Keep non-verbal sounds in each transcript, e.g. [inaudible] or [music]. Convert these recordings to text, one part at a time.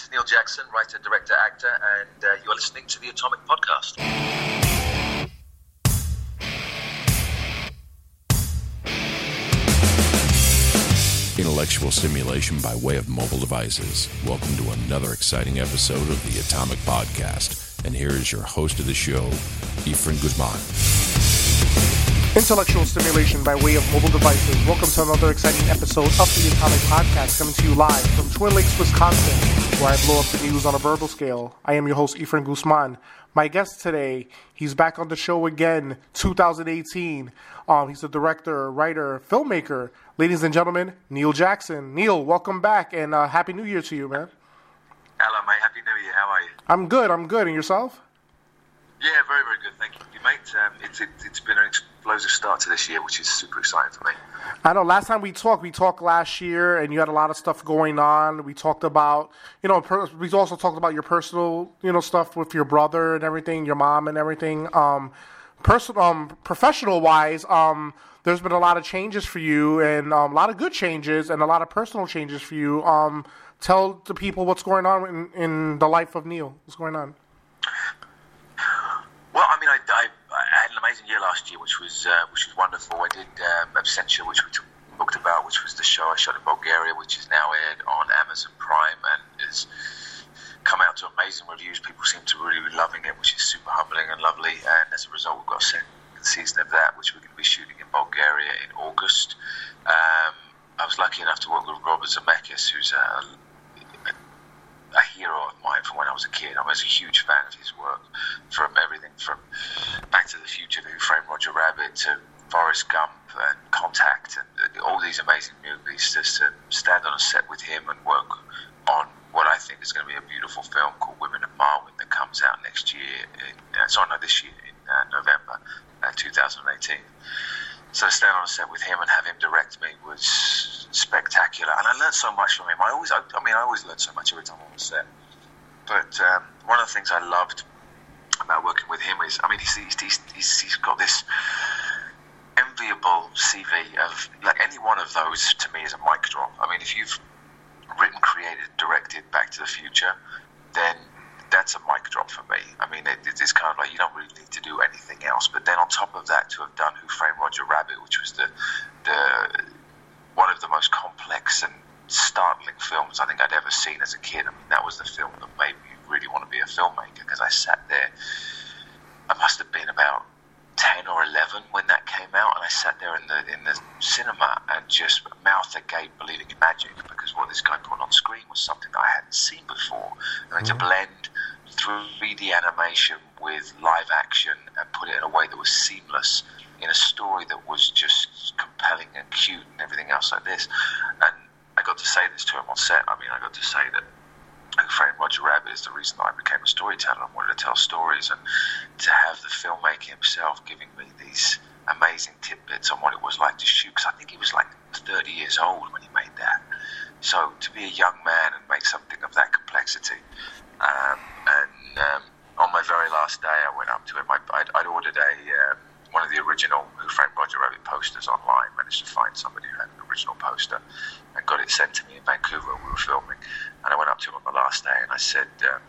this is Neil Jackson, writer, director, actor, and uh, you are listening to the Atomic Podcast. Intellectual stimulation by way of mobile devices. Welcome to another exciting episode of the Atomic Podcast. And here is your host of the show, Efren Guzman. Intellectual stimulation by way of mobile devices. Welcome to another exciting episode of the Atomic Podcast, coming to you live from Twin Lakes, Wisconsin, where I blow up the news on a verbal scale. I am your host, Efren Guzman. My guest today, he's back on the show again, 2018. Um, he's a director, writer, filmmaker. Ladies and gentlemen, Neil Jackson. Neil, welcome back, and uh, Happy New Year to you, man. Hello, mate. Happy New Year. How are you? I'm good. I'm good. And yourself? Yeah, very, very good. Thank you, mate. Um, it's, it, has been an explosive start to this year, which is super exciting for me. I know. Last time we talked, we talked last year, and you had a lot of stuff going on. We talked about, you know, per, we also talked about your personal, you know, stuff with your brother and everything, your mom and everything. Um, personal, um, professional wise, um, there's been a lot of changes for you, and um, a lot of good changes, and a lot of personal changes for you. Um, tell the people what's going on in, in the life of Neil. What's going on? Well, I mean, I, I, I, had an amazing year last year, which was uh, which was wonderful. I did um, Absentia, which we talked about, which was the show I shot in Bulgaria, which is now aired on Amazon Prime and has come out to amazing reviews. People seem to really be loving it, which is super humbling and lovely. And as a result, we've got a second season of that, which we're going to be shooting in Bulgaria in August. Um, I was lucky enough to work with Robert Zemeckis, who's a a hero of mine from when I was a kid. I was a huge fan of his work, from everything from Back to the Future to Who Framed Roger Rabbit to Forrest Gump and Contact and all these amazing movies. Just to stand on a set with him and work on what I think is going to be a beautiful film called Women of Marwen that comes out next year. In, uh, sorry, no, this year in uh, November uh, 2018. So to stand on a set with him and have him direct me was spectacular, and I learned so much from him. I always, I, I mean, I always learn so much every time I'm on set. But um, one of the things I loved about working with him is, I mean, he's he's, he's, he's got this enviable CV of like any one of those to me is a mic drop. I mean, if you've written, created, directed Back to the Future, then that's a mic drop for me. I mean, it, it's kind of like you don't really need to do anything else. But then on top of that, to have done Who Framed Roger Rabbit, which was the the one of the most complex and startling films I think I'd ever seen as a kid. I mean, that was the film that made me really want to be a filmmaker because I sat there. I must have been about ten or eleven when that came out, and I sat there in the in the cinema and just mouth agape, believing in magic because what this guy put on screen was something that I hadn't seen before. I mean, mm-hmm. to blend 3D animation with live action and put it in a way that was seamless in a story that was just compelling and cute and everything else like this. And to say this to him on set. I mean, I got to say that Who Framed Roger Rabbit is the reason that I became a storyteller and wanted to tell stories, and to have the filmmaker himself giving me these amazing tidbits on what it was like to shoot. Because I think he was like 30 years old when he made that. So to be a young man and make something of that complexity, um, and um, on my very last day, I went up to him. I, would I'd ordered a uh, one of the original Who Framed Roger Rabbit posters online. Managed to find somebody who had an original poster and got it sent to me in Vancouver. We were filming, and I went up to him on the last day and I said, um,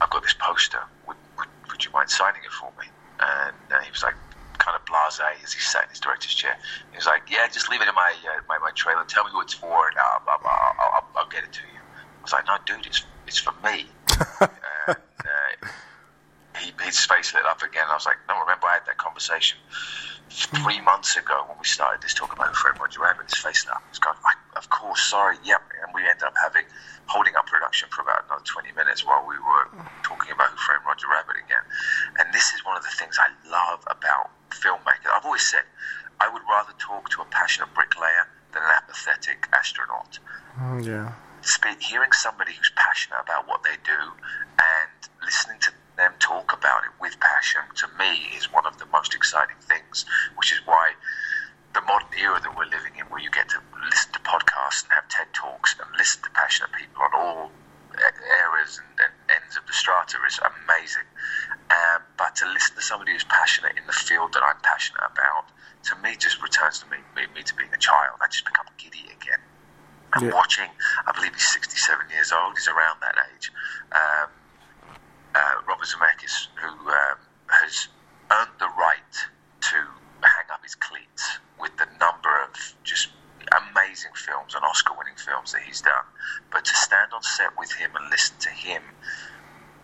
"I've got this poster. Would, would, would you mind signing it for me?" And uh, he was like, kind of blasé as he sat in his director's chair. He was like, "Yeah, just leave it in my uh, my, my trailer. Tell me what it's for, and I'll, I'll, I'll, I'll, get it to you." I was like, "No, dude, it's it's for me." [laughs] and, uh, he, his face lit up again. I was like, no, remember I had that conversation three months ago when we started this talk about Fred Roger Rabbit. His face up. He's going, of course, sorry, yep. And we ended up having holding up production for about another 20 minutes while we were talking about Who Framed Roger Rabbit again. And this is one of the things I love about filmmaking. I've always said I would rather talk to a passionate bricklayer than an apathetic astronaut. Mm, yeah. Speak, hearing somebody who's passionate about what they do and listening to them talk about it with passion, to me, is one of the most exciting things, which is why the modern era that we're living in, where you get to listen to podcasts and have TED Talks and listen to passionate people on all areas and, ends of the strata is amazing. Um, but to listen to somebody who's passionate in the field that I'm passionate about, to me, just returns to me, me, me to being a child. I just become giddy again. And Yeah. watching, I believe he's 67 years old. He's around that age. Um, uh, Robert Zemeckis, who um, has earned the right to hang up his cleats with the number of just amazing films and Oscar-winning films that he's done. But to stand on set with him and listen to him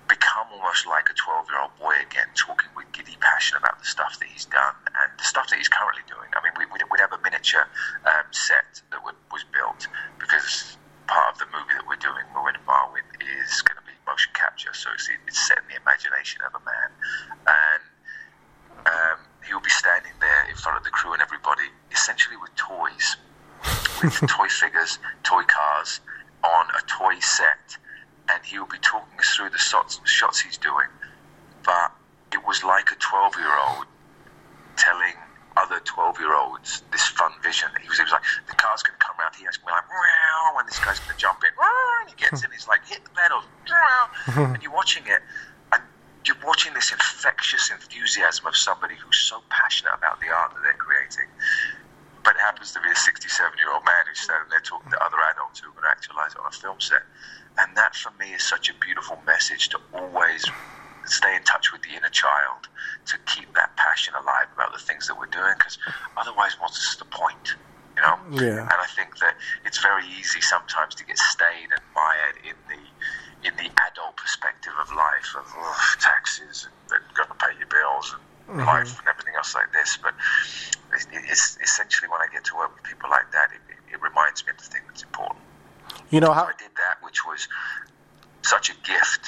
become almost like a 12-year-old boy again, talking with giddy passion about the stuff that he's done and the stuff that he's currently doing. I mean, we, we'd, we'd have a miniature um, set that would, was built because part of the movie that we're doing, Marwen and Marwen, is going to be motion capture. So it's, it's set in the imagination of a man. 20 that we're doing, because otherwise, what's the point? You know? Yeah. And I think that it's very easy sometimes to get stayed and mired in the in the adult perspective of life, of oh, taxes and, and got to pay your bills and mm-hmm. life and everything else like this. But it's, it's essentially when I get to work with people like that, it, it, it reminds me of the thing that's important. You know how? I did that, which was such a gift.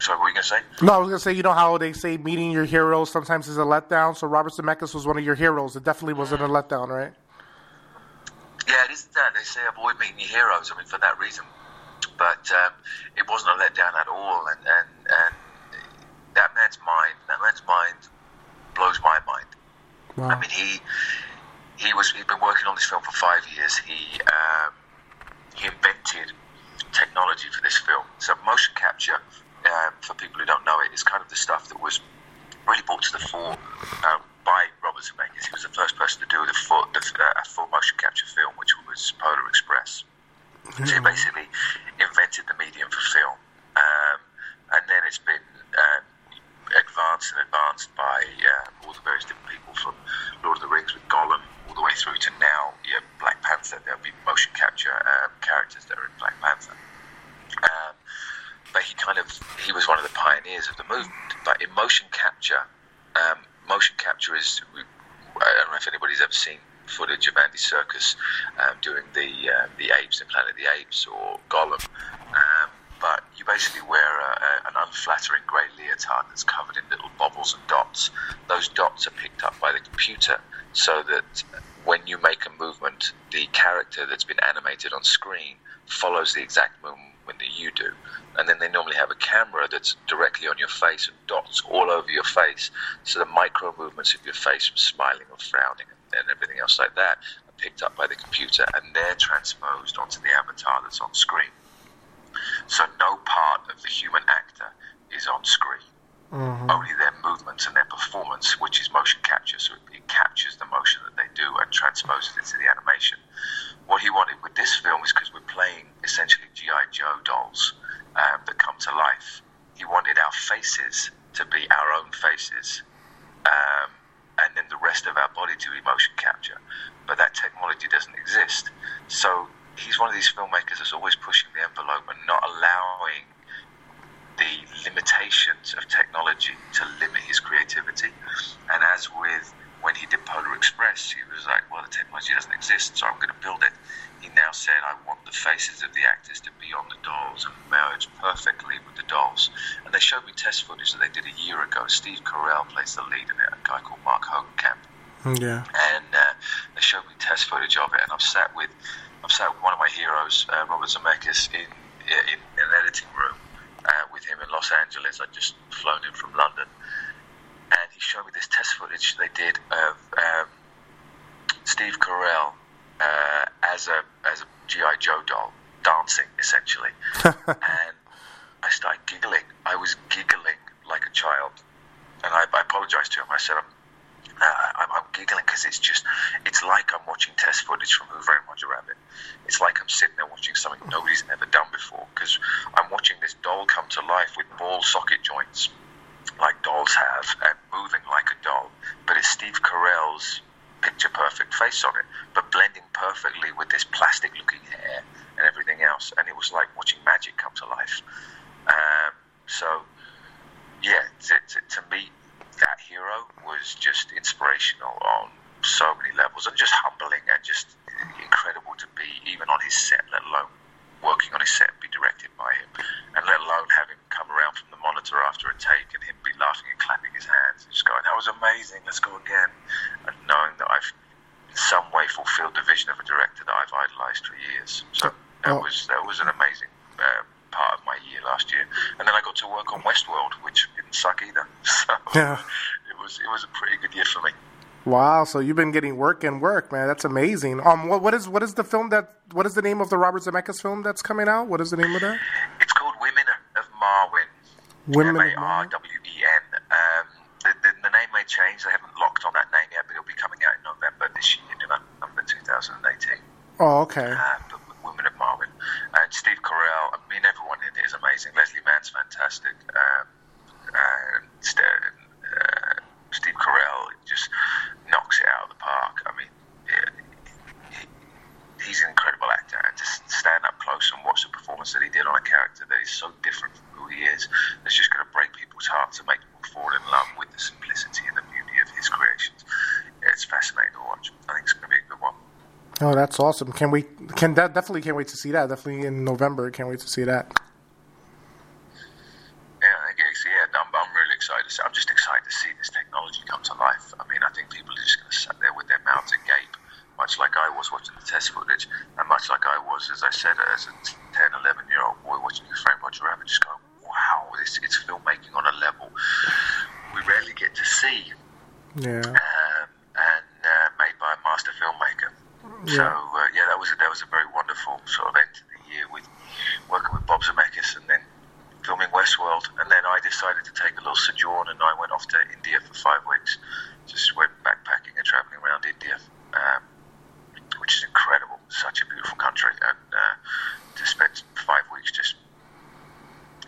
So what were you going to say? No, I was gonna say, you know how they say meeting your heroes sometimes is a letdown. So Robert Zemeckis was one of your heroes. It definitely wasn't a letdown, right? Yeah, it is that. They say avoid meeting your heroes. I mean, for that reason. But um, it wasn't a letdown at all. And, and, and that man's mind, that man's mind blows my mind. Wow. I mean, he he was he'd been working on this film for five years. He um, he invented technology for this film. So motion capture, um, for people who don't know it, is kind of the stuff that was really brought to the fore um, by Robert Zemeckis. He was the first person to do the full, the, uh, a full motion capture film, which was Polar Express. So he basically invented the medium for film, um, and then it's been uh, advanced and advanced by uh, all the various different people from Lord of the Rings with Gollum all the way through to now yeah, Black Panther. There'll be motion capture um, characters that are in Black Panther. Um, but he kind of he was one of the pioneers of the movement. But in motion capture, um, motion capture is I don't know if anybody's ever seen footage of Andy Serkis um, doing the uh, the apes in Planet of the Apes or Gollum. Um, but you basically wear a, a, an unflattering grey leotard that's covered in little bobbles and dots. Those dots are picked up by the computer so that when you make a movement, the character that's been animated on screen follows the exact movement that you do. And then they normally have a camera that's directly on your face and dots all over your face. So the micro movements of your face from smiling or frowning and everything else like that are picked up by the computer and they're transposed onto the avatar that's on screen. So no part of the human actor is on screen. Only their movements and their performance, which is motion capture, so it, captures the motion that they do and transposes it to the animation. What he wanted with this film is because we're playing essentially GI Joe dolls um, that come to life. He wanted our faces to be our own faces, um, and then the rest of our body to be motion capture. But that technology doesn't exist. So he's one of these filmmakers that's always pushing the envelope and not allowing limitations of technology to limit his creativity. And as with when he did Polar Express, he was like, well, the technology doesn't exist, so I'm going to build it. He now said, I want the faces of the actors to be on the dolls and merge perfectly with the dolls. And they showed me test footage that they did a year ago. Steve Carell plays the lead in it, a guy called Mark Hogancamp Yeah. and uh, they showed me test footage of it, and I've sat with I've sat with one of my heroes, uh, Robert Zemeckis, in, in in an editing room him in Los Angeles. I'd just flown in from London, and he showed me this test footage they did of um, Steve Carell uh, as a as a GI Joe doll dancing essentially, [laughs] and I started giggling. I was giggling like a child, and I, I apologized to him. I said, I'm, I'm, I'm giggling because it's just, it's like I'm watching test footage from Who Framed Roger Rabbit. It's like I'm sitting there watching something nobody's ever done before because I'm watching this doll come to life with ball socket joints like dolls have and moving like a doll. But it's Steve Carell's picture perfect face on it, but blending perfectly with this plastic looking hair and everything else. And it was like watching magic come to life. Um, so, yeah, to, to, to meet that hero was just inspirational on so many levels and just humbling and just incredible to be even on his set, let alone working on his set and be directed by him, and let alone having come around from the monitor after a take and him be laughing and clapping his hands and just going, "That was amazing, let's go again," and knowing that I've in some way fulfilled the vision of a director that I've idolized for years. So that Oh. was that was an amazing uh, part of my year last year, and then I got to work on Westworld, which didn't suck either. So Yeah. it was it was a pretty good year for me. Wow, so you've been getting work and work, man. That's amazing. Um, what what is what is the film that what is the name of the Robert Zemeckis film that's coming out? What is the name of that? It's called Women of Marwen. Women of M A R W E N. Um, the, the, the name may change. They haven't locked on that name yet, but it'll be coming out in November this year, November 2018. Oh, okay. Uh, but Women of Marwen. And Steve Carell, I mean, everyone in it is amazing. Leslie Mann's fantastic. Um, and St- uh, Steve Carell just knocks it out of the park. I mean, yeah, he, he's an incredible actor, and to s- stand up close and watch the performance that he did on a character that is so different from who he is, that's just going to break people's hearts and make people fall in love with the simplicity and the beauty of his creations. It's fascinating to watch. I think it's going to be a good one. Oh, that's awesome. Can we can that definitely can't wait to see that. Definitely in November. Can't wait to see that. Yeah, I guess, yeah, I'm, I'm really excited. To see, I'm just excited to see this technology come to life. I mean, I think people are just going to sit there with their mouths agape, much like I was watching the test footage, and much like I was, as I said, as a 10, 11 year old boy watching Who Framed Roger Rabbit, just going, wow, this it's filmmaking on a level we rarely get to see, Yeah. um, and uh, made by a master filmmaker. So Yeah. uh, yeah, that was a, that was a very wonderful sort of end to the year with working with Bob Zemeckis and then filming Westworld. And then I decided to take a little sojourn and I went off to India for five weeks. Just went backpacking and traveling around India, um, which is incredible. Such a beautiful country, and uh, to spend five weeks just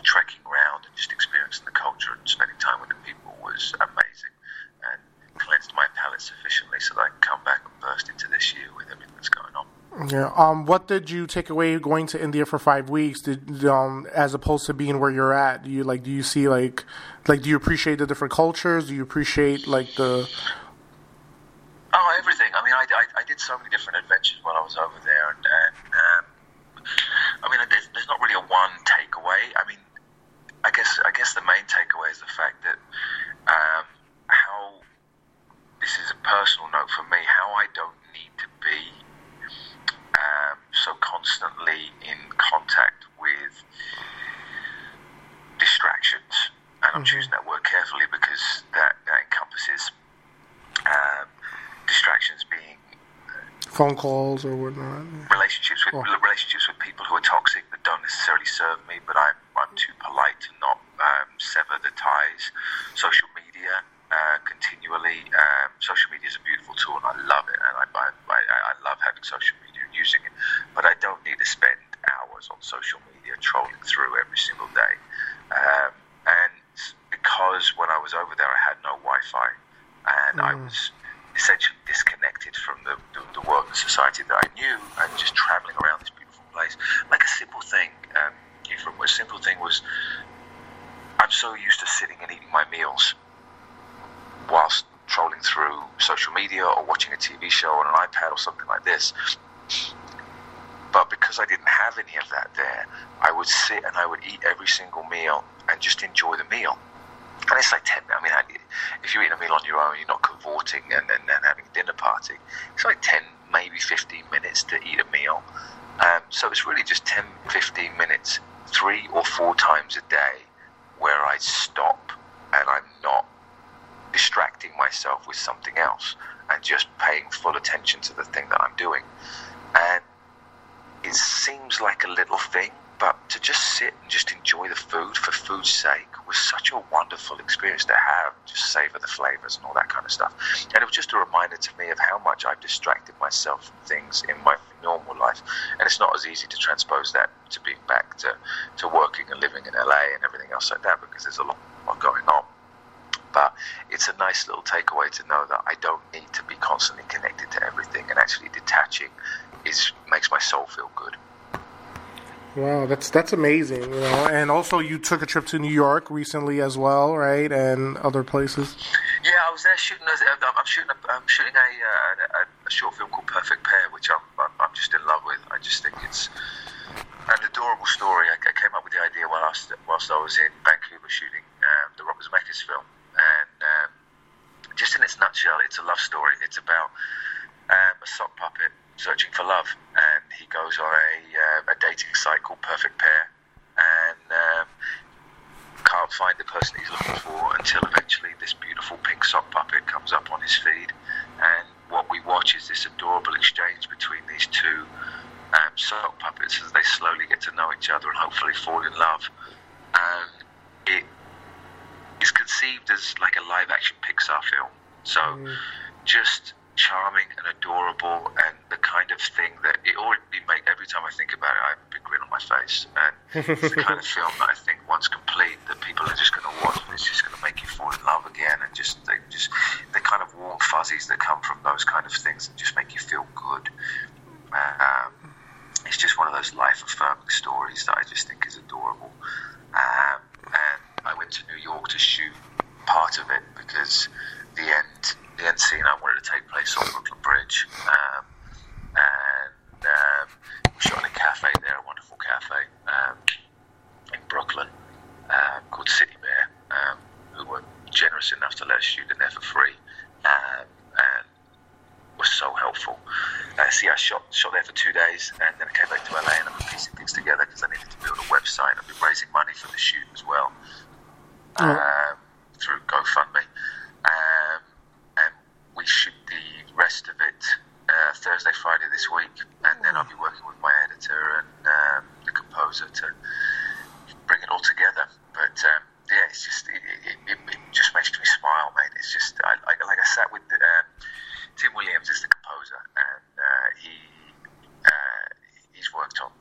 trekking around and just experiencing the culture and spending time with the people was amazing and cleansed my palate sufficiently so that I can come back and burst into this year with everything that's going on. Yeah. Um, what did you take away going to India for five weeks? Did um, as opposed to being where you're at? Do you like? Do you see like, like? Do you appreciate the different cultures? Do you appreciate like the? Oh, everything. I mean, I, I, I did so many different adventures while I was over there, and, and um, I mean, there's, there's not really a one takeaway. I mean, I guess I guess the main takeaway is the fact that um, how this is a personal note for me. How I don't need to be um, so constantly in contact with distractions, and I'm choosing that word carefully because that, that encompasses um, distractions being phone calls or whatnot. relationships with Oh. relationships with people who are toxic that don't necessarily serve me, but I'm I'm too polite to not um, sever the ties. Social media uh, continually. Um, social media is a beautiful tool, and I love it, and I, I, I, I love having social media using it. But I don't need to spend hours on social media trolling through every single day. Um, and because when I was over there, I had no Wi-Fi, and I was essentially disconnected from the, the, the world and society that I knew, and just traveling around this beautiful place. Like a simple thing, um, Efren, a simple thing was I'm so used to sitting and eating my meals whilst trolling through social media or watching a TV show on an iPad or something like this. But because I didn't have any of that there, I would sit and I would eat every single meal and just enjoy the meal. And it's like 10, I mean, if you're eating a meal on your own, you're not cavorting and, and, and having a dinner party. It's like 10, maybe 15 minutes to eat a meal. Um, so it's really just 10, 15 minutes, three or four times a day, where I stop and I'm not distracting myself with something else and just paying full attention to the thing that I'm doing. And it seems like a little thing, but to just sit and just enjoy the food for food's sake was such a wonderful experience to have. Just savor the flavors and all that kind of stuff. And it was just a reminder to me of how much I've distracted myself from things in my normal life. And it's not as easy to transpose that to being back to, to working and living in LA and everything else like that because there's a lot, lot going on. But it's a nice little takeaway to know that I don't need to be constantly connected to everything, and actually detaching is makes my soul feel good. Wow, that's that's amazing, you know. And also, you took a trip to New York recently as well, right? And other places. Yeah, I was there shooting. A, I'm shooting. A, I'm shooting a, uh, a, a, short film called Perfect Pair, which I'm, I'm just in love with. I just think it's an adorable story. I, I came up with the idea whilst whilst I was in Vancouver shooting um, the Robert Zemeckis film, and um, just in its nutshell, it's a love story. It's about um, a sock puppet searching for love, and he goes on a, uh, a dating site called Perfect Pair, and um, can't find the person he's looking for until eventually this beautiful pink sock puppet comes up on his feed, and what we watch is this adorable exchange between these two um, sock puppets as they slowly get to know each other and hopefully fall in love. And it is conceived as like a live action Pixar film, so mm. just charming and adorable and the kind of thing that it already make every time I think about it I have a big grin on my face. And it's the kind of [laughs] film that I think once complete that people are just going to watch and it's just going to make you fall in love again and just they just the kind of warm fuzzies that come from those kind of things that just make you feel good. Um, it's just one of those life affirming stories that I just think is adorable. Um, and I went to New York to shoot part of it because the end the end scene I wanted to take place on Brooklyn Bridge. Um, and um, we shot in a cafe there, a wonderful cafe um, in Brooklyn um, called City Bear, um, who were generous enough to let us shoot in there for free. Um, and was so helpful. Uh, see, I shot shot there for two days, and then I came back to LA and I'm piecing things together because I needed to build a website. I've been raising money for the shoot as well oh. through GoFundMe. Um, we shoot the rest of it uh, Thursday, Friday this week, and then I'll be working with my editor and um, the composer to bring it all together. But um, yeah, it's just it, it, it, it, just makes me smile, mate. It's just I, I, like I sat with the, um, Tim Williams is the composer, and uh, he uh, he's worked on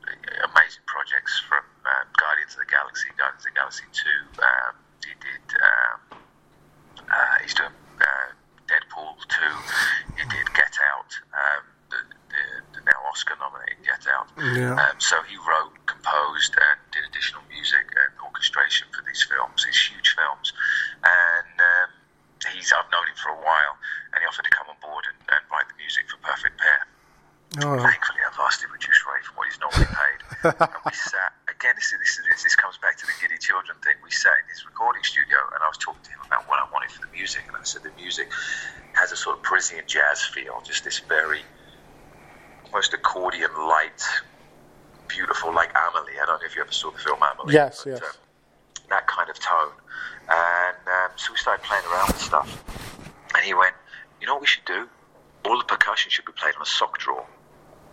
amazing projects from um, Guardians of the Galaxy, Guardians of the Galaxy Two. Um, he did. Um, uh, he's doing uh, Deadpool 2. He did Get Out, um, the, the, the, now Oscar nominated Get Out. Yeah. Um, so he wrote, composed, and did additional music and orchestration for these films, these huge films. And um, he's I've known him for a while, and he offered to come on board and, and write the music for Perfect Pair. Oh. Thankfully, I've asked reduced rate from what he's normally paid. [laughs] and we sat again. This, this, this, this comes back to the giddy children thing. We sat in his recording studio, and I was talking to him about what I wanted for the music, and I said the music has a sort of Parisian jazz feel, just this very almost accordion light, beautiful, like Amelie. I don't know if you ever saw the film Amelie. Yes, but, yes. Um, that kind of tone. And um, so we started playing around with stuff. And he went, you know what we should do? All the percussion should be played on a sock drawer.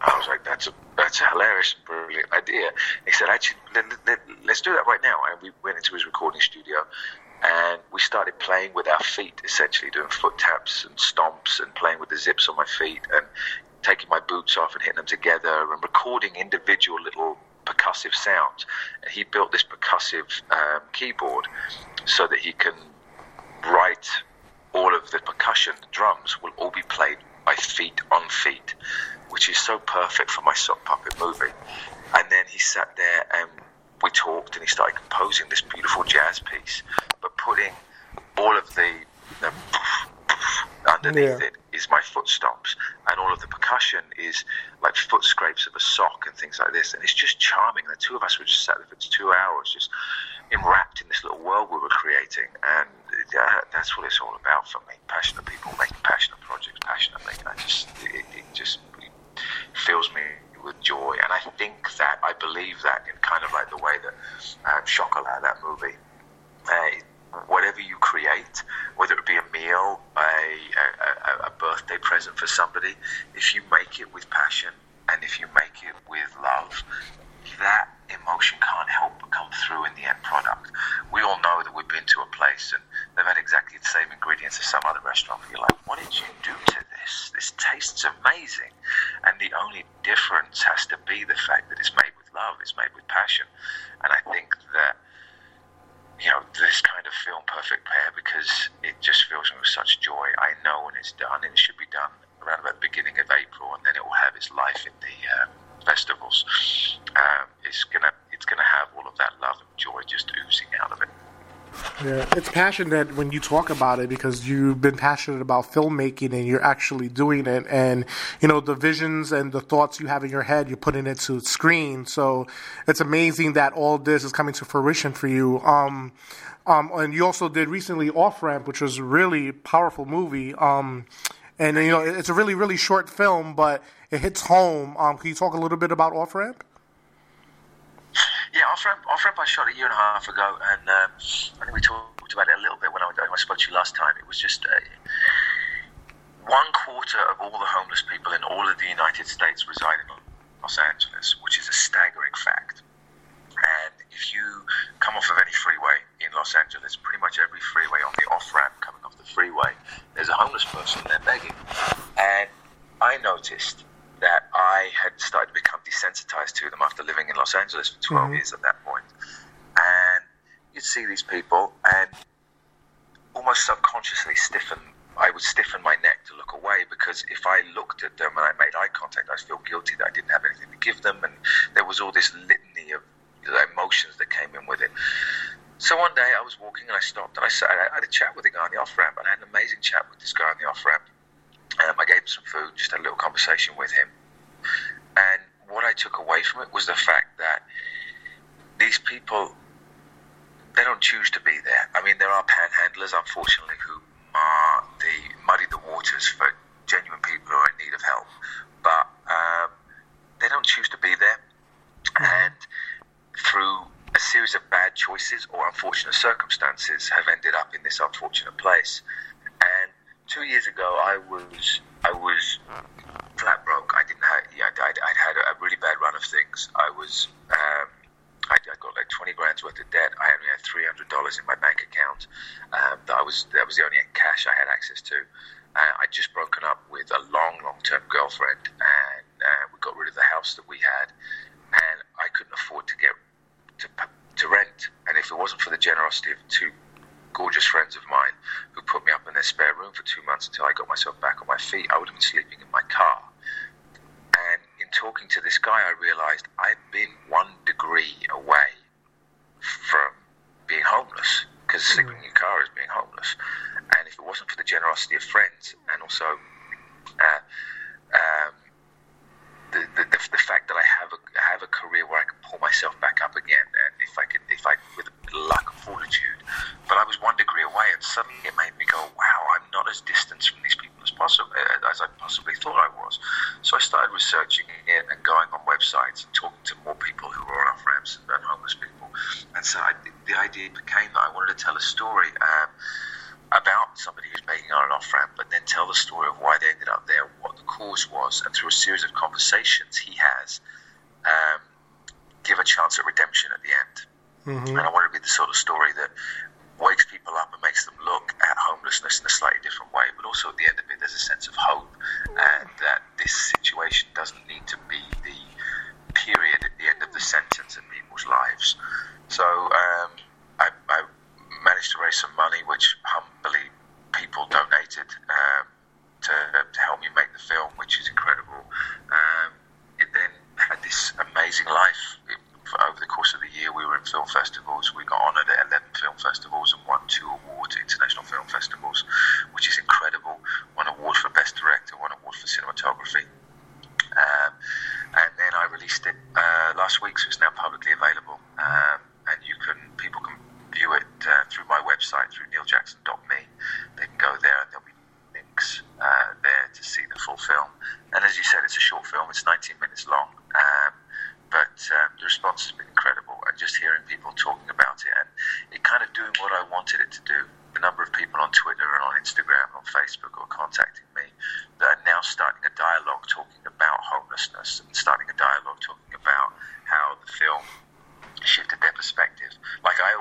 I was like, that's a that's a hilarious, brilliant idea. He said, actually, let, let, let's do that right now. And we went into his recording studio and we started playing with our feet, essentially doing foot taps and stomps and playing with the zips on my feet and taking my boots off and hitting them together and recording individual little percussive sounds. And he built this percussive um, keyboard so that he can write all of the percussion, the drums will all be played by feet on feet which is so perfect for my sock puppet movie. And then he sat there and we talked, and he started composing this beautiful jazz piece, but putting all of the, the underneath yeah. it is my foot stomps, and all of the percussion is like foot scrapes of a sock and things like this, and it's just charming. The two of us were just sat there for two hours, just enwrapped in this little world we were creating, and that, that's what it's all about for me. Passionate people making passionate projects passionately. I just, it, it just fills me with joy. And I think that, I believe that in kind of like the way that um, Chocolat, that movie, uh, whatever you create, whether it be a meal, a, a, a, birthday present for somebody, if you make it with passion and if you make it with love, that emotion can't help but come through in the end product. We all know that we've been to a place and they've had exactly the same ingredients as some other restaurant. You're like, what did you do to this? This tastes amazing. And the only difference has to be the fact that it's made with love, it's made with passion. And I think that, you know, this kind of film, Perfect Pair, because it just fills me with such joy. I know when it's done, and it should be done around about the beginning of April, and then it will have its life in the. Uh, festivals, um, it's gonna it's gonna have all of that love and joy just oozing out of it. Yeah, it's passionate when you talk about it because you've been passionate about filmmaking and you're actually doing it. And, you know, the visions and the thoughts you have in your head, you're putting it to screen. So it's amazing that all this is coming to fruition for you. Um, um, and you also did recently Off Ramp, which was a really powerful movie. Um, and, you know, it's a really, really short film, but it hits home. Um, can you talk a little bit about Off Ramp? Yeah, Off Ramp, I shot a year and a half ago, and um, I think we talked about it a little bit when I, when I spoke to you last time. It was just uh, one quarter of all the homeless people in all of the United States reside in Los Angeles, which is a staggering fact. And if you come off of any freeway in Los Angeles, pretty much every freeway on the off ramp coming off the freeway, there's a homeless person there begging. And I noticed that I had started to become desensitized to them after living in Los Angeles for 12 mm-hmm. years at that point. And you'd see these people and almost subconsciously stiffen. I would stiffen my neck to look away because if I looked at them and I made eye contact, I'd feel guilty that I didn't have anything to give them. And there was all this litany of emotions that came in with it. So one day I was walking and I stopped and I, sat, I had a chat with a guy on the off ramp and I had an amazing chat with this guy on the off ramp um, I gave him some food, just had a little conversation with him. And what I took away from it was the fact that these people, they don't choose to be there. I mean, there are panhandlers, unfortunately, who are the muddy the waters for genuine people who are in need of help. But um, they don't choose to be there. And through a series of bad choices or unfortunate circumstances have ended up in this unfortunate place. And two years ago, I was I was flat broke. I didn't have yeah. I'd, I'd had a really bad run of things. I was um, I, I got like twenty grand's worth of debt. I only had three hundred dollars in my bank account. Um, that was that was the only cash I had access to. Uh, I'd just broken up with a long, long-term girlfriend, and uh, we got rid of the house that we had, and I couldn't afford to get to to rent. And if it wasn't for the generosity of two gorgeous friends of mine who put me up in their spare room for two months until I got myself back on my feet. I would have been sleeping in my car. And in talking to this guy, I realized I'd been one degree away from being homeless because hmm. sleeping in your car is being homeless. And if it wasn't for the generosity of friends and also uh, um, the, the, the, the, fact that I have a have a career where I can pull myself back up again, and if I could, if I with a bit of luck and fortitude, but I was one degree away, and suddenly it made me go, "Wow, I'm not as distant from these people as possible uh, as I possibly thought I was." So I started researching it and going on websites and talking to more people who were on off ramps and homeless people, and so I, the idea became that I wanted to tell a story. Um, about somebody who's making on an off ramp, but then tell the story of why they ended up there, what the cause was, and through a series of conversations he has, chance at redemption at the end. Mm-hmm. And I want to be the sort of story that wakes people up and makes them look at homelessness in a slightly different way, but also at the end of it, there's a sense of hope and that this situation doesn't need to be the period at the end of the sentence in people's lives. So um, I, I managed to raise some money, which humbly people donated um, to, to help me make the film, which is incredible. Um, it then had this amazing life. It, over the course of the year, we were in film festivals. We got honoured at 11 film festivals and won two awards, international film festivals, which is incredible. One award for Best Director, one award for cinematography. Um, and then I released it uh, last week, so it's now publicly available. Um, and you can people can view it uh, through my website, through neiljackson.me. They can go there and there'll be links uh, there to see the full film. And as you said, it's a short film, it's 19 minutes long. Um, but um, the response has been incredible, and just hearing people talking about it, and it kind of doing what I wanted it to do. A number of people on Twitter and on Instagram and on Facebook are contacting me that are now starting a dialogue talking about homelessness and starting a dialogue talking about how the film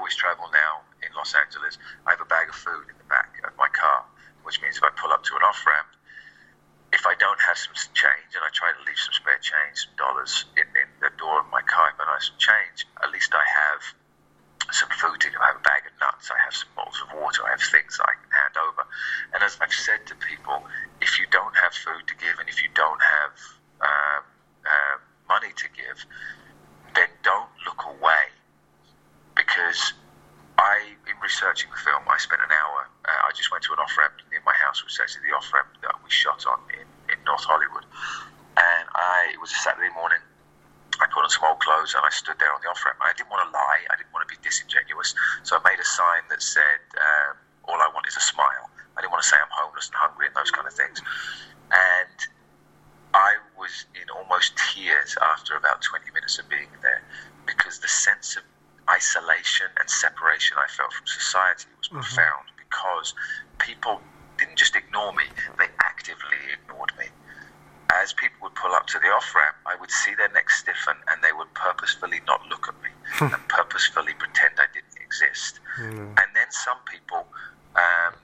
always travel now in Los Angeles, I have a bag of food in the back of my car, which means if I pull up to an off ramp, if I don't have some change and I try to leave some spare change, some dollars in, in the door of my car, if I don't have some change, at least I have some food to I have a bag of nuts, I have some bottles of water, I have things that I can hand over. And as I've said to people, if you don't have food to give and if you don't have um, uh, money to give, then don't look away because I, in researching the film, I spent an hour. Uh, I just went to an off ramp near my house, which is actually the off ramp that we shot on in, in North Hollywood. And I, it was a Saturday morning. I put on some old clothes and I stood there on the off ramp. I didn't want to lie. I didn't want to be disingenuous. So I made a sign that said, um, "All I want is a smile." I didn't want to say I'm homeless and hungry and those kind of things. And I was in almost tears after about 20 minutes of being there because the sense of isolation and separation I felt from society was mm-hmm. profound because people didn't just ignore me, they actively ignored me. As people would pull up to the off ramp, I would see their necks stiffen and they would purposefully not look at me [laughs] and purposefully pretend exist. Mm. And then some people um,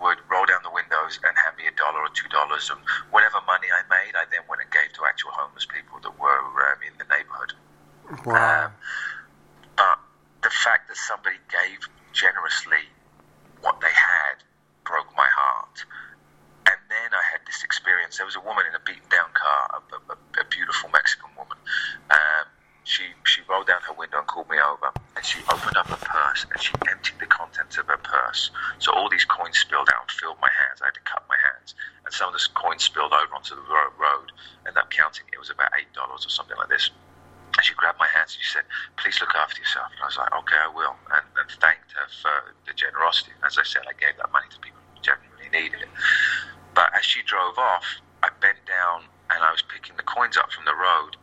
would roll down the windows and hand me a dollar or two dollars and whatever money I made, I then went and gave to actual homeless people that were um, in the neighborhood. Wow. Um, the fact that somebody gave generously what they had broke my heart. And then I had this experience. There was a woman in a beaten down car, a, a, a beautiful Mexican woman. Um, she she rolled down her window and called me over, and she opened up her purse and she emptied the contents of her purse. So all these coins spilled out and filled my hands. I had to cut my hands, and some of the coins spilled over onto the road. Ended up counting it was about eight dollars or something like this. And she grabbed my hands and she said, Please look after yourself. And I was like, Okay, I will. And, and thanked her for the generosity. As I said, I gave that money to people who genuinely needed it. But as she drove off, I bent down and I was picking the coins up from the road.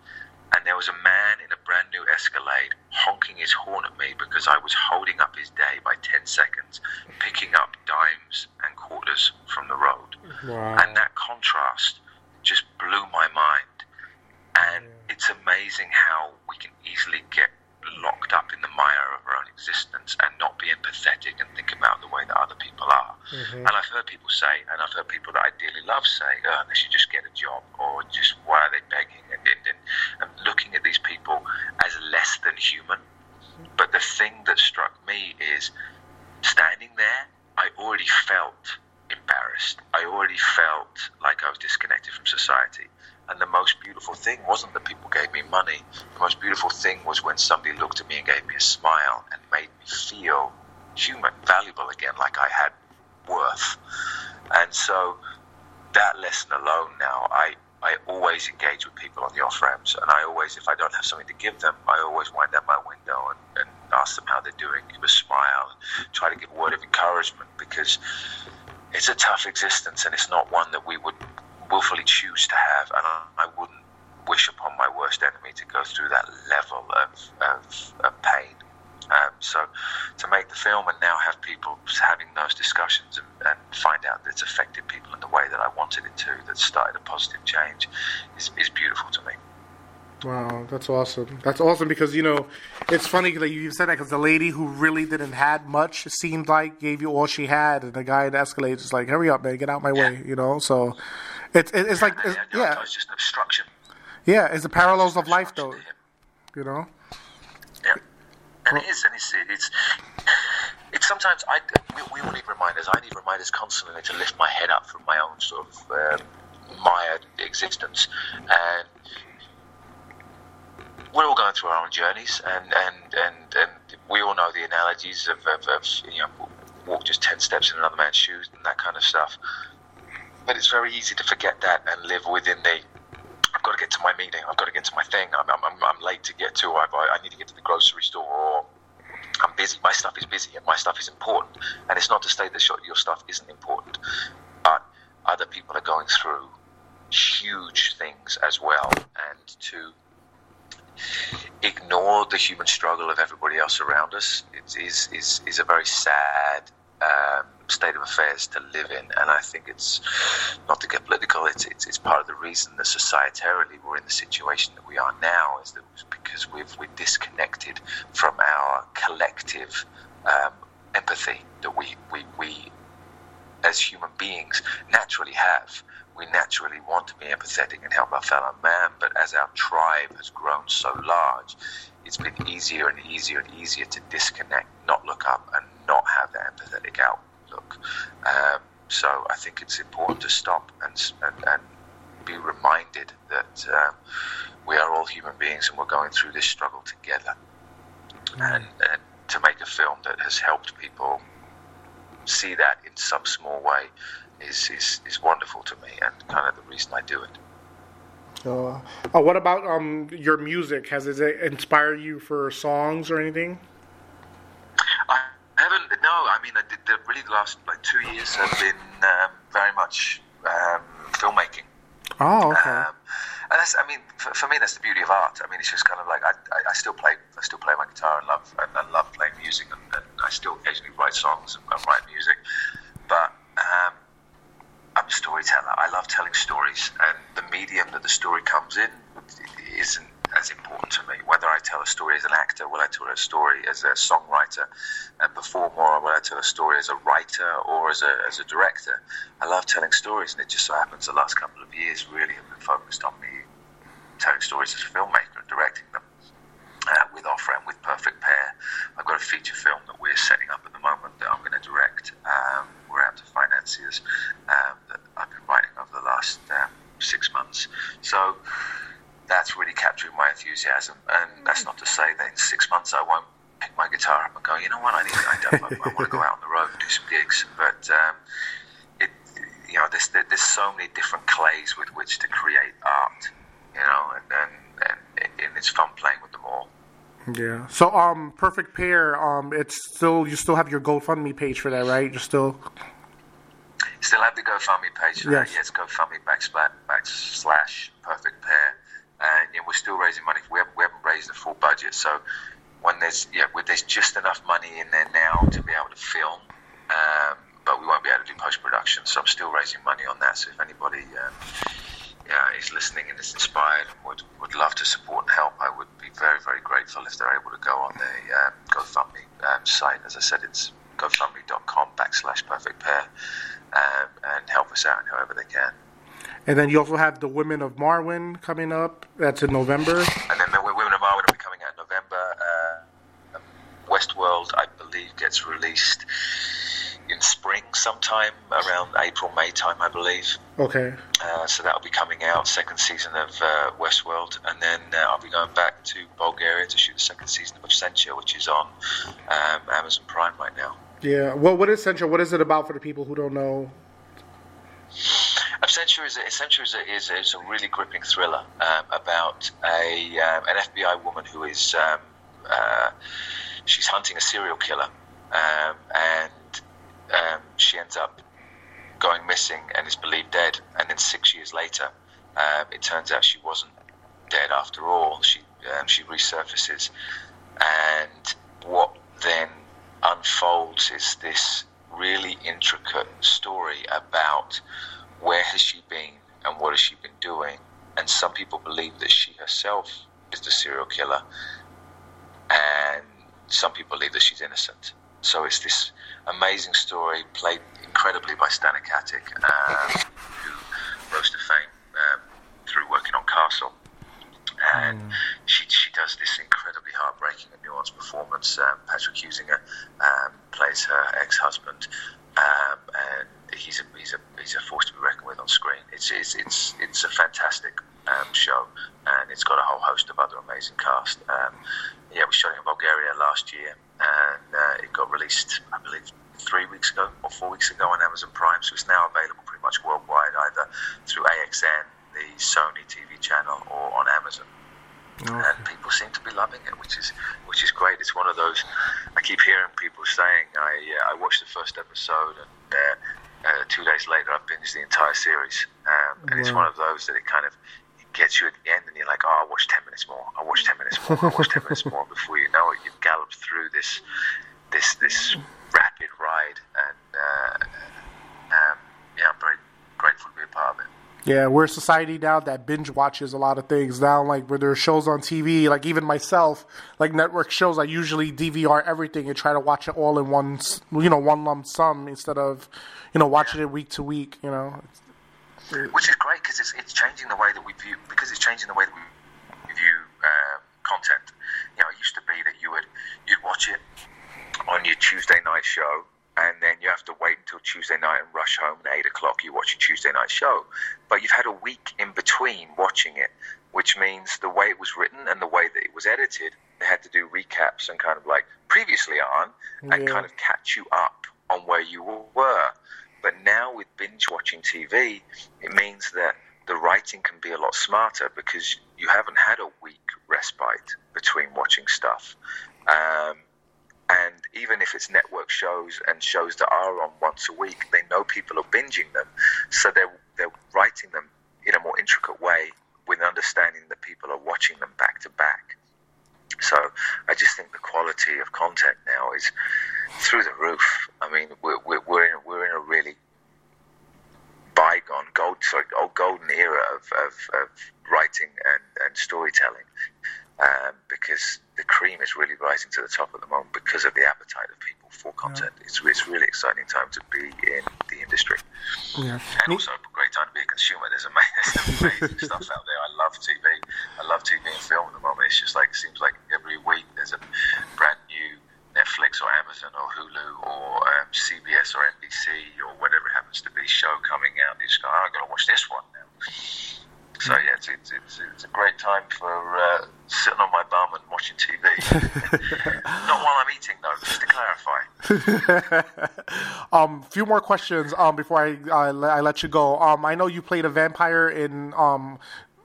And there was a man in a brand new Escalade honking his horn at me because I was holding up his day by 10 seconds, picking up dimes and quarters from the road. Wow. And that contrast just blew my mind. And it's amazing how we can easily get locked up in the mire of our own existence and not be empathetic and think about the way that other people are. Mm-hmm. And I've heard people say, and I've heard people that I dearly love say, oh, they should just get a job, or just why are they begging? And, and, and looking at these people as less than human. But the thing that struck me is standing there, I already felt embarrassed. I already felt like I was disconnected from society. And the most beautiful thing wasn't that people gave me money. The most beautiful thing was when somebody looked at me and gave me a smile and made me feel human, valuable again, like I had worth. And so that lesson alone now, I, I always engage with people on the off ramps. And I always, if I don't have something to give them, I always wind up my window and, and ask them how they're doing, give a smile, and try to give a word of encouragement because it's a tough existence and it's not one that we would willfully choose to have, and I, wouldn't wish upon my worst enemy to go through that level of, of, of pain. Um, so to make the film and now have people having those discussions and, and, find out that it's affected people in the way that I wanted it to, that started a positive change, is, is beautiful to me. Wow, that's awesome. That's awesome because you know, it's funny that you said that because the lady who really didn't had much seemed like gave you all she had, and the guy in the Escalade is like, "Hurry up, man, get out of my yeah. way," you know. So it's it's like it's, yeah, it's just an obstruction. Yeah, it's the parallels of life, though. You know. Yeah, and well, it is, and it's it's it's sometimes I we, we all need reminders. I need reminders constantly to lift my head up from my own sort of um, mired existence, and we're all going through our own journeys, and and and, and we all know the analogies of, of, of you know walk just ten steps in another man's shoes and that kind of stuff. But it's very easy to forget that and live within the. I've got to get to my meeting. I've got to get to my thing. I'm, I'm, I'm late to get to. I, I need to get to the grocery store. Or I'm busy. My stuff is busy, and my stuff is important. And it's not to say that your stuff isn't important, but other people are going through huge things as well, and to ignore the human struggle of everybody else around us is is is a very sad um, state of affairs to live in. And I think it's not to get political. It's, it's, it's part of the reason that societarily we're in the situation that we are now is that because we've we're disconnected from our collective um, empathy that we, we, we, as human beings, naturally have. We naturally want to be empathetic and help our fellow man, but as our tribe has grown so large, it's been easier and easier and easier to disconnect, not look up, and not have that empathetic Um, so I think it's important to stop and, and, and be reminded that um, we are all human beings and we're going through this struggle together. Mm. And, and to make a film that has helped people see that in some small way is, is, is wonderful to me and kind of the reason I do it. Uh, uh, what about um, your music? Has it inspired you for songs or anything? Haven't. No, I mean, I did the really last like two years have been um, very much um, filmmaking. Oh, okay. Um, and that's, I mean, for, for, me, that's the beauty of art. I mean, it's just kind of like I, I, I still play, I still play my guitar and love, and, and love playing music, and, and, I still occasionally write songs and, and write music. But um, I'm a storyteller. I love telling stories, and the medium that the story comes in isn't as important to me. Whether I tell a story as an actor, will I tell a story as a songwriter performer, or will I tell a story as a writer or as a, as a director? I love telling stories, and it just so happens the last couple of years really have been focused on me telling stories as a filmmaker and directing them. Uh, with our friend, with Perfect Pair, I've got a feature film that we're setting up at the moment that I'm going to direct. Um, we're out to financiers um, that I've been writing over the last um, six months. So that's really capturing my enthusiasm. And that's not to say that in six months I won't pick my guitar up and go, you know what, I need, I, I, I want to go [laughs] out on the road and do some gigs. But um, it, you know, there's there's so many different clays with which to create art, you know, and and, and, and it's fun playing with them all. Yeah. So, um, perfect pair. Um, it's still you still have your GoFundMe page for that, right? You're still still have the GoFundMe page. Yes. Uh, yes, GoFundMe backslash, backslash perfect pair and yeah, we're still raising money. We haven't, we haven't raised the full budget, so when there's yeah, there's just enough money in there now to be able to film, um, but we won't be able to do post production. So I'm still raising money on that. So if anybody um, yeah, is listening and is inspired and would would love to support and help, I would be very very grateful if they're able to go on the um, GoFundMe um, site. As I said, it's GoFundMe.com backslash Perfect Pair, um, and help us out in however they can. And then you also have the Women of Marwen coming up. That's in November. And then the Women of Marwen will be coming out in November. Uh, Westworld, I believe, gets released in spring sometime around April, May time, I believe. Okay. Uh, so that'll be coming out, second season of uh, Westworld. And then uh, I'll be going back to Bulgaria to shoot the second season of Absentia, which is on um, Amazon Prime right now. Yeah. Well, what is Absentia? What is it about for the people who don't know? Absentia is, Absentia is, a, is, a, is a really gripping thriller um, about a um, an FBI woman who is um, uh, she's hunting a serial killer, um, and um, she ends up going missing and is believed dead. And then six years later, um, it turns out she wasn't dead after all. She she resurfaces, and what then unfolds is this really intricate story about where has she been and what has she been doing. And some people believe that she herself is the serial killer, and some people believe that she's innocent. So it's this amazing story played incredibly by Stana Katic, um, who rose to fame um, through working on Castle. And mm. she, she does this incredibly heartbreaking and nuanced performance. Um, Patrick Heusinger um, plays her ex husband, um, and he's a, he's, a, he's a force to be reckoned with on screen. It's, it's, it's, it's a fantastic um, show, and it's got a whole host of other amazing cast. Um, yeah, we shot it in Bulgaria last year, and uh, it got released, I believe, three weeks ago or four weeks ago on Amazon Prime. So it's now available pretty much worldwide, either through AXN, the Sony TV channel, or on Amazon. Okay. And people seem to be loving it, which is which is great. It's one of those. I keep hearing people saying, "I uh, I watched the first episode and uh, uh, two days later, I binged the entire series, um, and wow. it's one of those that it kind of gets you at the end, and you're like, "Oh, I'll watch ten minutes more. I'll watch ten minutes more. I'll watch ten minutes more." Before you know it, you've galloped through this this this rapid ride, and uh, um, yeah, I'm very grateful to be a part of it. Yeah, we're a society now that binge watches a lot of things. Now, like where there are shows on TV, like even myself, like network shows, I usually DVR everything and try to watch it all in one, you know, one lump sum instead of, you know, watching it week to week. You know, which is great because it's it's changing the way that we view because it's changing the way that we view uh, content. You know, it used to be that you would you'd watch it on your Tuesday night show and then you have to wait until Tuesday night and rush home at eight o'clock. You watch a Tuesday night show, but you've had a week in between watching it, which means the way it was written and the way that it was edited, they had to do recaps and kind of like previously on and kind of catch you up on where you were. But now with binge watching TV, it means that the writing can be a lot smarter because you haven't had a week respite between watching stuff. Um, and even if it's network shows and shows that are on once a week, they know people are binging them, so they're they're writing them in a more intricate way with understanding that people are watching them back to back. So I just think the quality of content now is through the roof. I mean, we're we're, we're in we're in a really bygone gold sorry old golden era of, of, of writing and, and storytelling um, because the cream is really rising to the top at the moment because of the appetite of people for content. Yeah. It's, it's really exciting time to be in the industry. Yeah. And also a great time to be a consumer. There's amazing, [laughs] [laughs] amazing stuff out there. I love TV. I love TV and film at the moment. It's just like, it seems like every week there's a brand new Netflix or Amazon or Hulu or um, CBS or NBC or whatever it happens to be show coming out. You just go, oh, I've got to watch this one now. So yeah, it's, it's, it's, it's, a great time for uh, sitting on my bum and watching TV. [laughs] Not while I'm eating, though. Just to clarify. [laughs] um, few more questions um, before I, I, I let you go. Um, I know you played a vampire in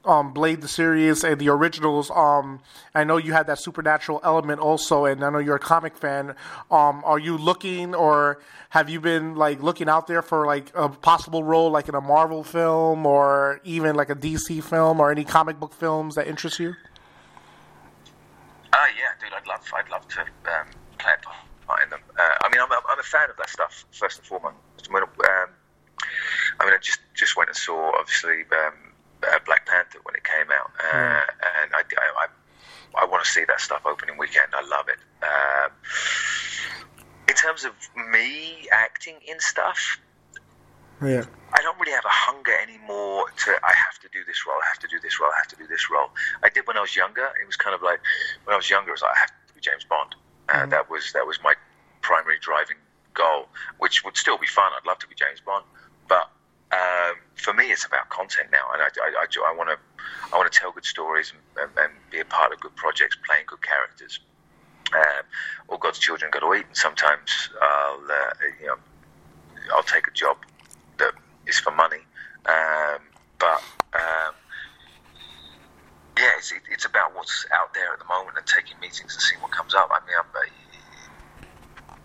um, Blade the series and the originals. Um, I know you had that supernatural element also, and I know you're a comic fan. Um, are you looking, or have you been like looking out there for like a possible role, like in a Marvel film, or even like a DC film, or any comic book films that interest you? Uh, yeah, dude, I'd love, I'd love to um, play a part in them. Uh, I mean, I'm a, I'm a fan of that stuff first and foremost. Um, I mean, I just just went and saw obviously um, uh, Black Panther when it came out, uh, mm. and I, I, I, I want to see that stuff opening weekend. I love it. Um, in terms of me acting in stuff, yeah. I don't really have a hunger anymore to I have to do this role, I have to do this role, I have to do this role. I did when I was younger. It was kind of like when I was younger, it was like I have to be James Bond. Uh, mm-hmm. That was that was my primary driving goal, which would still be fun. I'd love to be James Bond, but um, for me, it's about content now, and I, I, I want to I want to tell good stories and, and, be a part of good projects, playing good characters. Um, all God's children got to eat, and sometimes I'll uh, you know I'll take a job that is for money, um, but um, yeah, it's, it, it's about what's out there at the moment and taking meetings and seeing what comes up. I mean, I'm,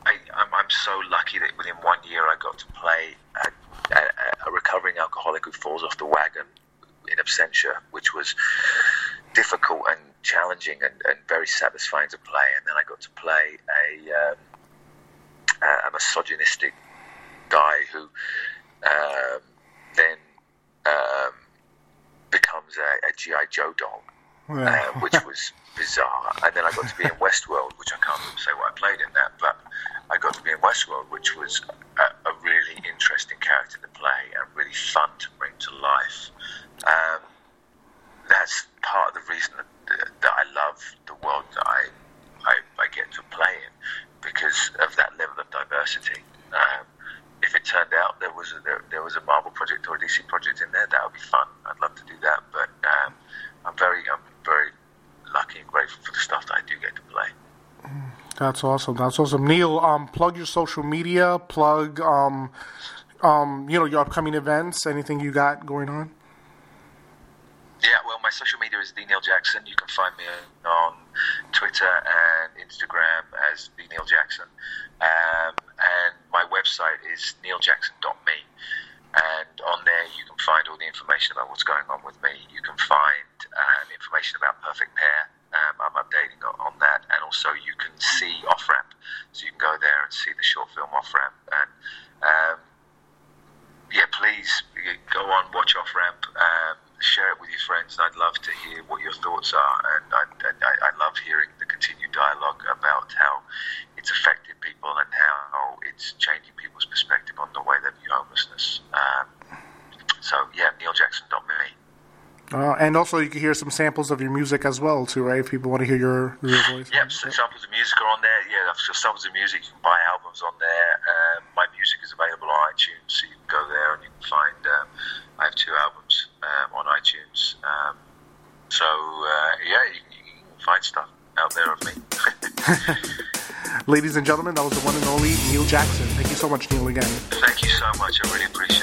I, I'm, I'm so lucky that within one year I got to play a a, a recovering alcoholic who falls off the wagon in absentia, which was difficult and challenging and, and, very satisfying to play. And then I got to play a, um, a misogynistic guy who um, then um, becomes a, a GI Joe doll, uh, which was bizarre. And then I got to be in Westworld, which I can't say what I played in that, but I got to be in Westworld, which was a, a really interesting character to play and really fun to bring to life. Um, that's part of the reason that, that I love the world that I, I, I get to play in because of that level of diversity. Um, if it turned out there was a, there, there, was a Marvel project or a DC project in there, that would be fun. I'd love to do that, but um, I'm very I'm very lucky and grateful for the stuff that I do get to play. That's awesome. That's awesome. Neil, um, plug your social media, plug, um, um, you know, your upcoming events, anything you got going on. Social media is the Neil Jackson. You can find me on Twitter and Instagram as the Neil Jackson, um, and my website is neiljackson.me. And on there, you can find all the information about what's going on with me. You can find um, information about Perfect Pair um, I'm updating on, that, and also you can see off ramp, so you can go there and see the short film off ramp, and um, yeah, please go on, watch Off Ramp, um, share it with your friends. I'd love to hear what your thoughts are, and I, I, I love hearing the continued dialogue about how it's affected people and how it's changing people's perspective on the way they view homelessness. Um, so yeah, neiljackson.me. Uh, and also, you can hear some samples of your music as well, too, right? If people want to hear your, your voice. Yep, so samples of music are on there. Yeah, so samples of music. You can buy albums on there. Um, my music is available on iTunes, so you can go there and you can find. Um, I have two albums um, on iTunes. Um, so uh, yeah, you, you, can find stuff out there of me. [laughs] Ladies and gentlemen, that was the one and only Neil Jackson. Thank you so much, Neil, again. Thank you so much. I really appreciate it.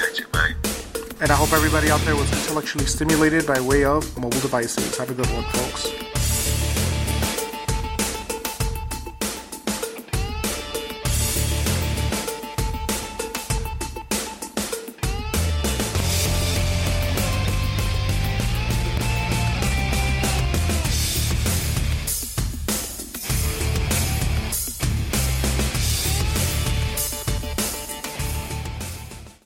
And I hope everybody out there was intellectually stimulated by way of mobile devices. Have a good one, folks.